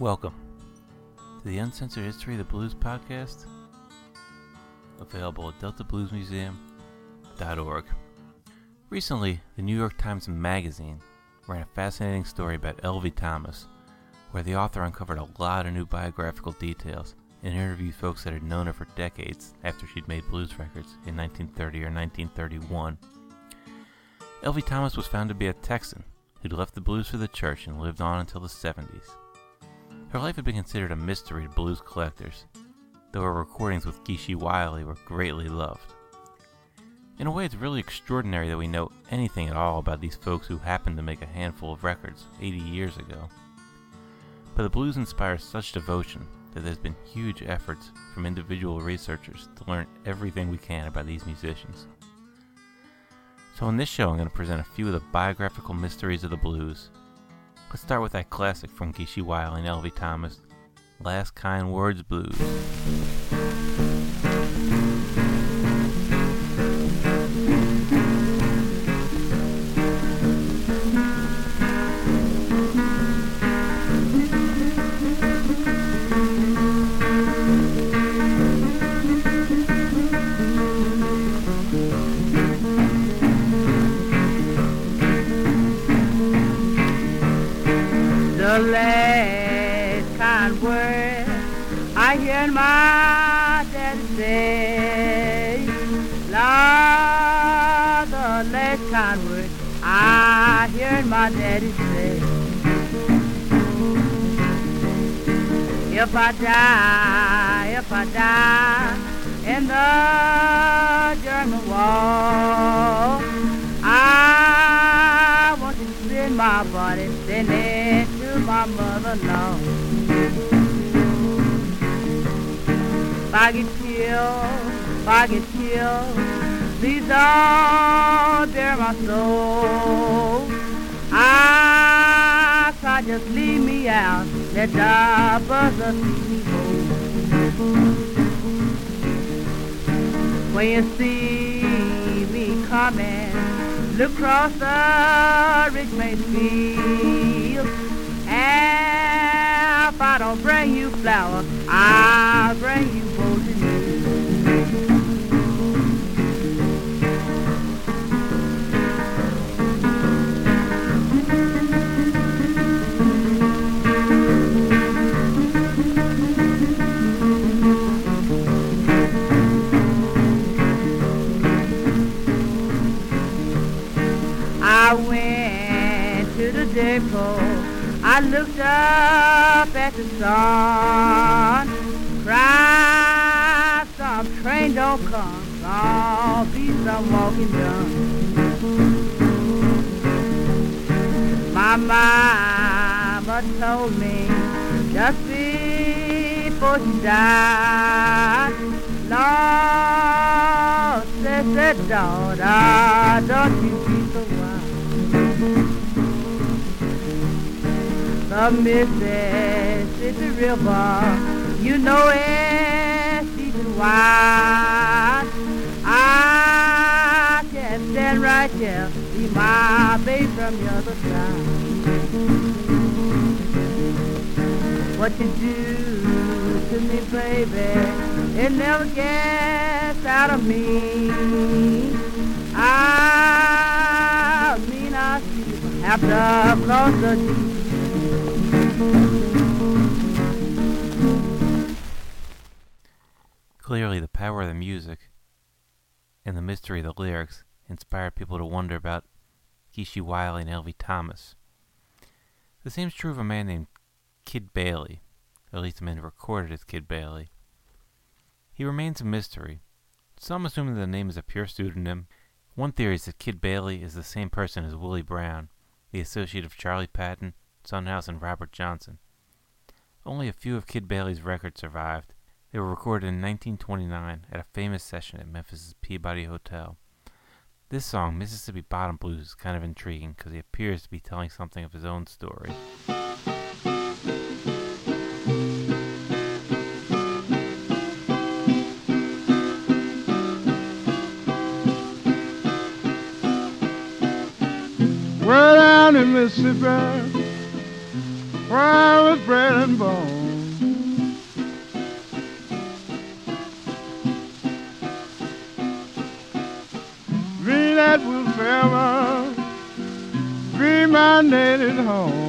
Welcome to the Uncensored History of the Blues podcast, available at deltabluesmuseum.org. Recently, the New York Times Magazine ran a fascinating story about Elvie Thomas, where the author uncovered a lot of new biographical details and interviewed folks that had known her for decades after she'd made blues records in 1930 or 1931. Elvie Thomas was found to be a Texan who'd left the blues for the church and lived on until the 70s. Her life had been considered a mystery to blues collectors, though her recordings with Geeshie Wiley were greatly loved. In a way, it's really extraordinary that we know anything at all about these folks who happened to make a handful of records 80 years ago. But the blues inspires such devotion that there's been huge efforts from individual researchers to learn everything we can about these musicians. So, in this show, I'm going to present a few of the biographical mysteries of the blues Let's start with that classic from Geeshie Wiley and Elvie Thomas, Last Kind Words Blues. Last kind word I hear my daddy say. Lord, the last kind word I hear my daddy say. If I die, if I die in the German wall, I want to spend my body my I get killed, if I get killed, please don't my soul. Ah, I can't just leave me out, let the buzzer see me go. When you see me coming, look across the ridge field. And if I don't bring you flowers, I'll bring you golden I went to the depot. I looked up at the sun. Cried, some train don't come. I'll be some walking done. My mama told me just before she died. Lord, said, said, daughter, don't you The Mississippi River, you know it's and wide. I can stand right here, see my baby from the other side. What you do to me, baby, it never gets out of me. I mean I see have to cross the Clearly, the power of the music and the mystery of the lyrics inspired people to wonder about Geeshie Wiley and Elvie Thomas. The same is true of a man named Kid Bailey, at least a man recorded as Kid Bailey. He remains a mystery. Some assume that the name is a pure pseudonym. One theory is that Kid Bailey is the same person as Willie Brown, the associate of Charlie Patton, Son House, and Robert Johnson. Only a few of Kid Bailey's records survived. They were recorded in 1929 at a famous session at Memphis's Peabody Hotel. This song, Mississippi Bottom Blues, is kind of intriguing because he appears to be telling something of his own story. Way down in Mississippi, where I was bred and born. Home.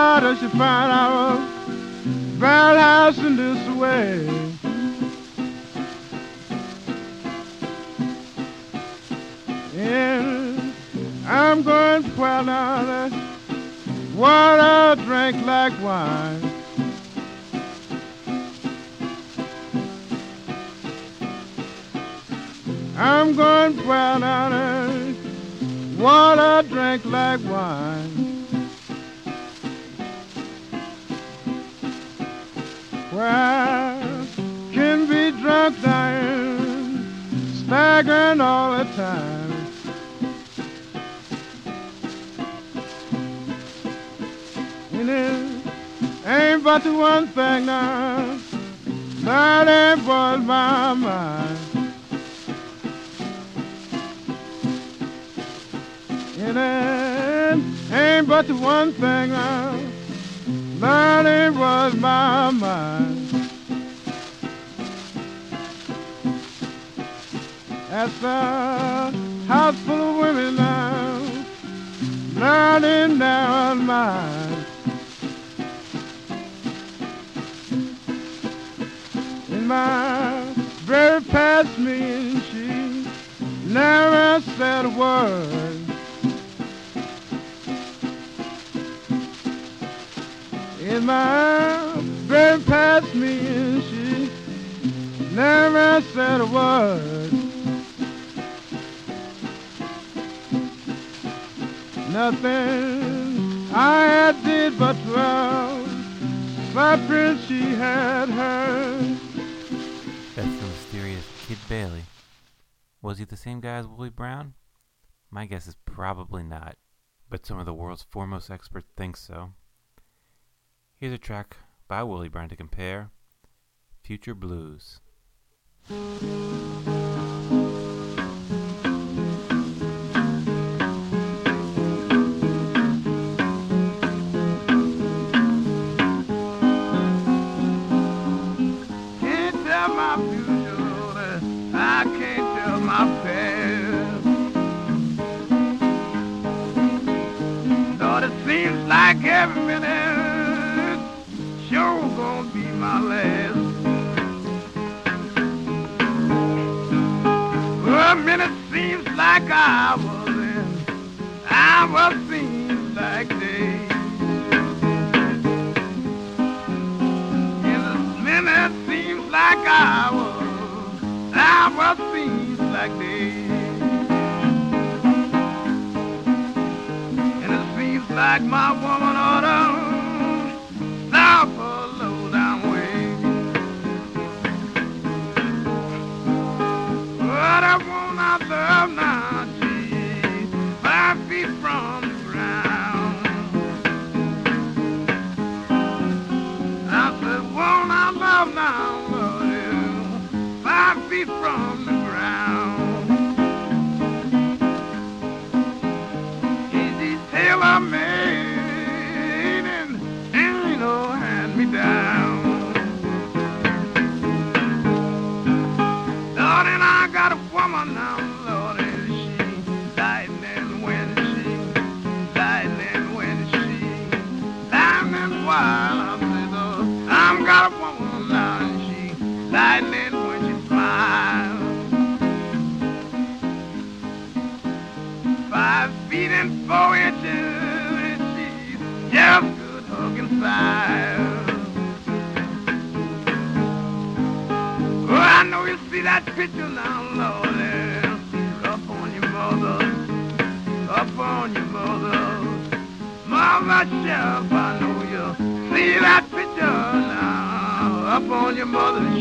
Heart as she find our house in this way. And I'm going to pour that water drink like wine. I'm going to pour that water drink like wine. Where can be drunk dying, staggering all the time. And it ain't but the one thing now that ain't boils my mind. And it ain't but the one thing now that ain't was my mind. That's a house full of women now, learning down mine. In my very past me, and she never said a word. In my very past me, and she never said a word. Nothing I did but well. My prince she had heard. That's the mysterious Kid Bailey. Was he the same guy as Willie Brown? My guess is probably not, but some of the world's foremost experts think so. Here's a track by Willie Brown to compare Future Blues. Like days. And it seems like my woman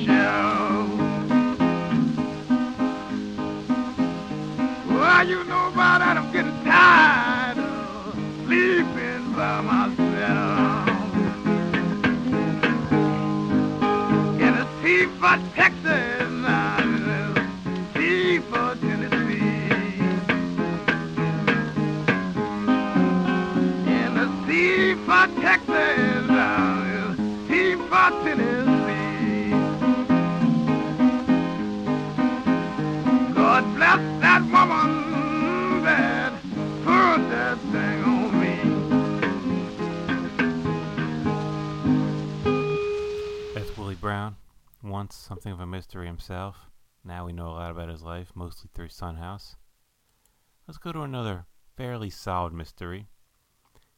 shelf. Well, you know about that, I'm getting tired of sleeping by myself. In a T for Texas, now, T for Tennessee. In a T for Texas, now, T for Tennessee. Brown, once something of a mystery himself. Now we know a lot about his life, mostly through Son House. Let's go to another fairly solid mystery.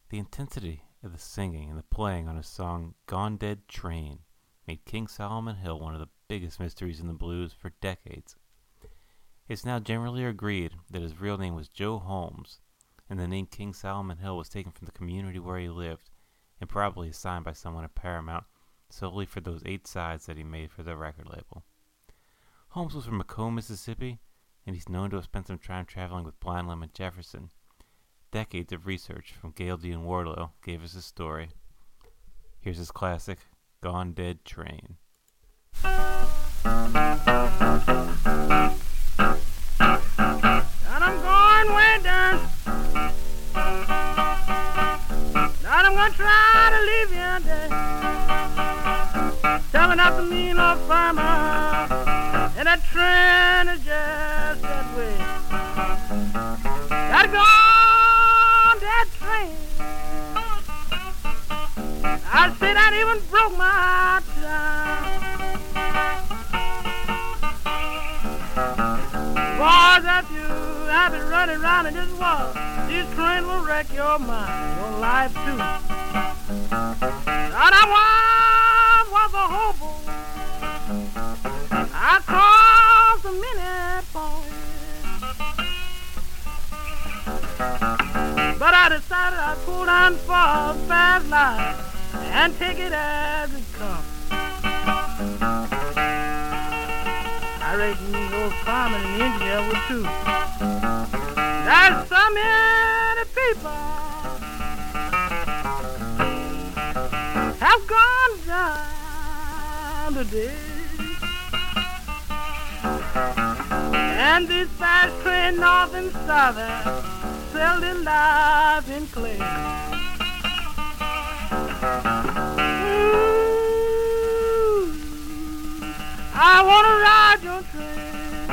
The intensity of the singing and the playing on his song Gone Dead Train made King Solomon Hill one of the biggest mysteries in the blues for decades. It's now generally agreed that his real name was Joe Holmes, and the name King Solomon Hill was taken from the community where he lived and probably assigned by someone at Paramount solely for those eight sides that he made for the record label. Holmes was from McComb, Mississippi, and he's known to have spent some time traveling with Blind Lemon Jefferson. Decades of research from Gayle Dean Wardlow gave us his story. Here's his classic, Gone Dead Train. And I'm going way down. Now I'm gonna try to leave you there. Telling up the mean old farmer. And that train is just that way. Gotta go on that train. I said that even broke my tongue. Boys, if you have been running around in this world, this train will wreck your mind, your life too. And I once But I decided I'd pull down for a fast life and take it as it comes. I reckon those firemen and engineers would too. There's so many people have gone down today. And this fast train north and southern their lives in clay. Ooh, I wanna ride your train.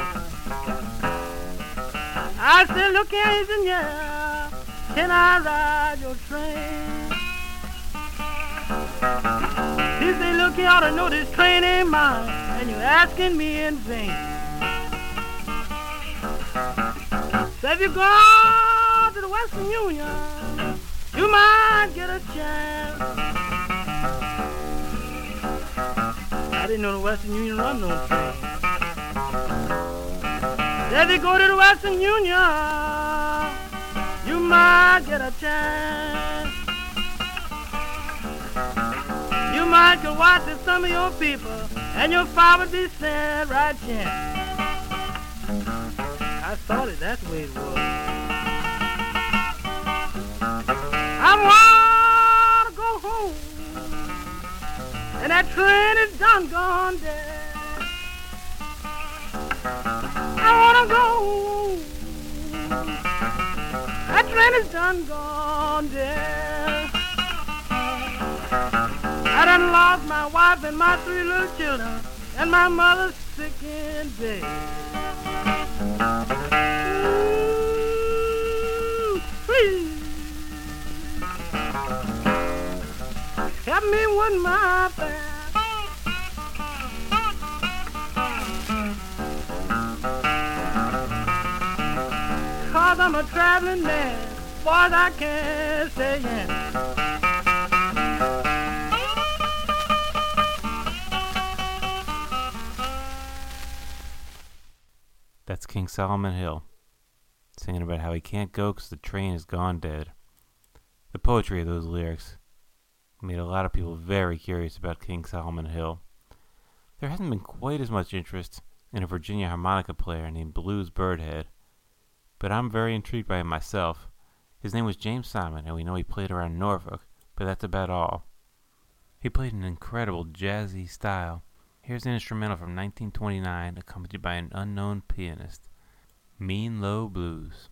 I said, look here, engineer, can I ride your train? He said, look, you ought to know this train ain't mine, and you're asking me in vain. So if you go to the Western Union, you might get a chance. I didn't know the Western Union run no train. If you go to the Western Union, you might get a chance. You might go watch some of your people, and your father be sent right chance. I thought it, that's the way it was. I wanna go home, and that train is done gone dead. I wanna go. That train is done gone dead. I done lost my wife and my three little children, and my mother's sick in bed. With my bag. Cause I'm a traveling man, boys, I can't stay in. That's King Solomon Hill, singing about how he can't go 'cause the train is gone dead. The poetry of those lyrics made a lot of people very curious about King Solomon Hill. There hasn't been quite as much interest in a Virginia harmonica player named Blues Birdhead, but I'm very intrigued by him myself. His name was James Simon, and we know he played around Norfolk, but that's about all. He played an incredible jazzy style. Here's an instrumental from 1929 accompanied by an unknown pianist Mean Low Blues.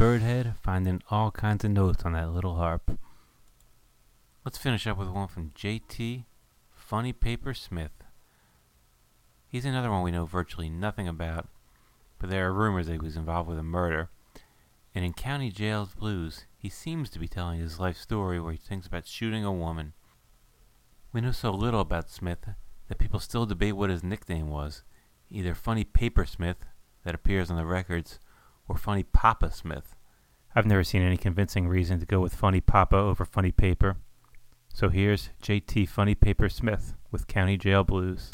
Birdhead, finding all kinds of notes on that little harp. Let's finish up with one from J.T. Funny Paper Smith. He's another one we know virtually nothing about, but there are rumors that he was involved with a murder. And in County Jail's Blues, he seems to be telling his life story where he thinks about shooting a woman. We know so little about Smith that people still debate what his nickname was either Funny Paper Smith that appears on the records, or Funny Papa Smith. I've never seen any convincing reason to go with Funny Papa over Funny Paper. So here's JT Funny Paper Smith with County Jail Blues.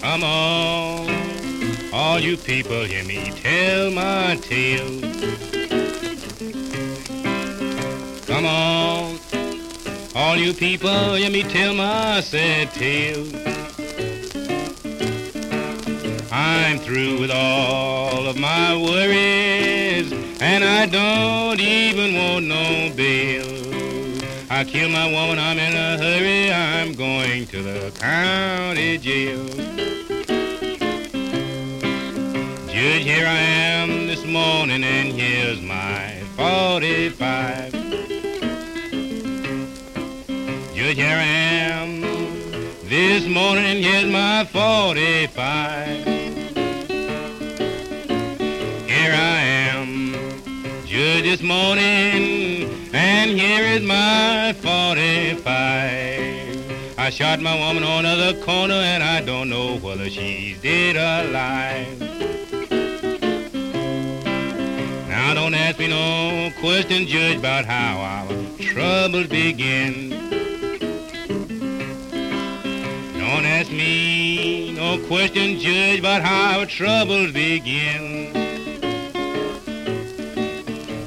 Come on, all you people, hear me tell my tale. Come on, all you people, hear me tell my sad tale. I'm through with all of my worries, and I don't even want no bail. I killed my woman, I'm in a hurry, I'm going to the county jail. Judge, here I am this morning, and here's my 45. Judge, here I am this morning, here's my 45. Here I am, just this morning, and here is my 45. I shot my woman on the corner, and I don't know whether she's dead or alive. Now don't ask me no question, Judge, about how our troubles begin. Me no question, Judge, about how troubles begin.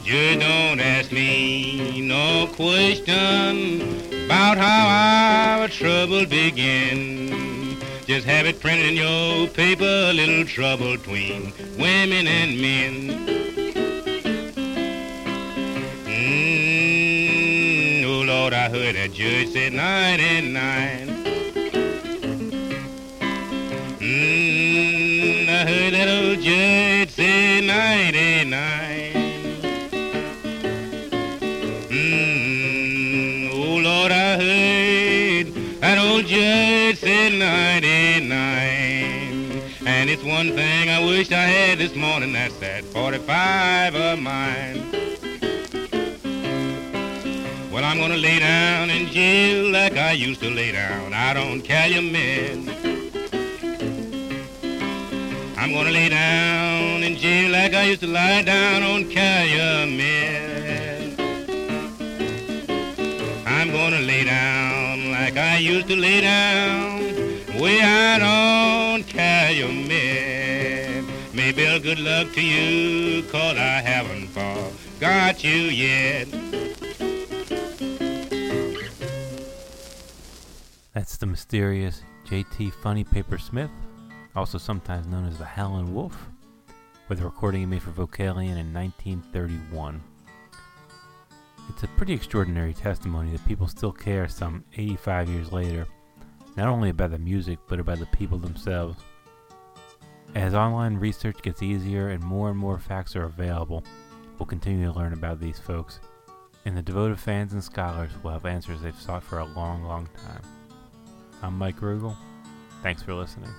Judge, don't ask me no question about how our troubles begin. Just have it printed in your paper, a little trouble between women and men. Mm, oh Lord, I heard that judge say 99. Mm, I heard that old judge say 99. Mm, oh Lord, I heard that old judge say 99. And it's one thing I wish I had this morning, that's that 45 of mine. Well, I'm gonna lay down in jail like I used to lay down I don't care, on Calumet. I'm gonna lay down in jail like I used to lie down on Calumet. I'm gonna lay down like I used to lay down way out on Calumet. May Bill, good luck to you, cause I haven't forgot you yet. That's the mysterious J.T. Funny Paper Smith, also sometimes known as the Howlin' Wolf, with a recording he made for Vocalion in 1931. It's a pretty extraordinary testimony that people still care some 85 years later, not only about the music, but about the people themselves. As online research gets easier and more and more facts are available, we'll continue to learn about these folks, and the devoted fans and scholars will have answers they've sought for a long, long time. I'm Mike Rugel. Thanks for listening.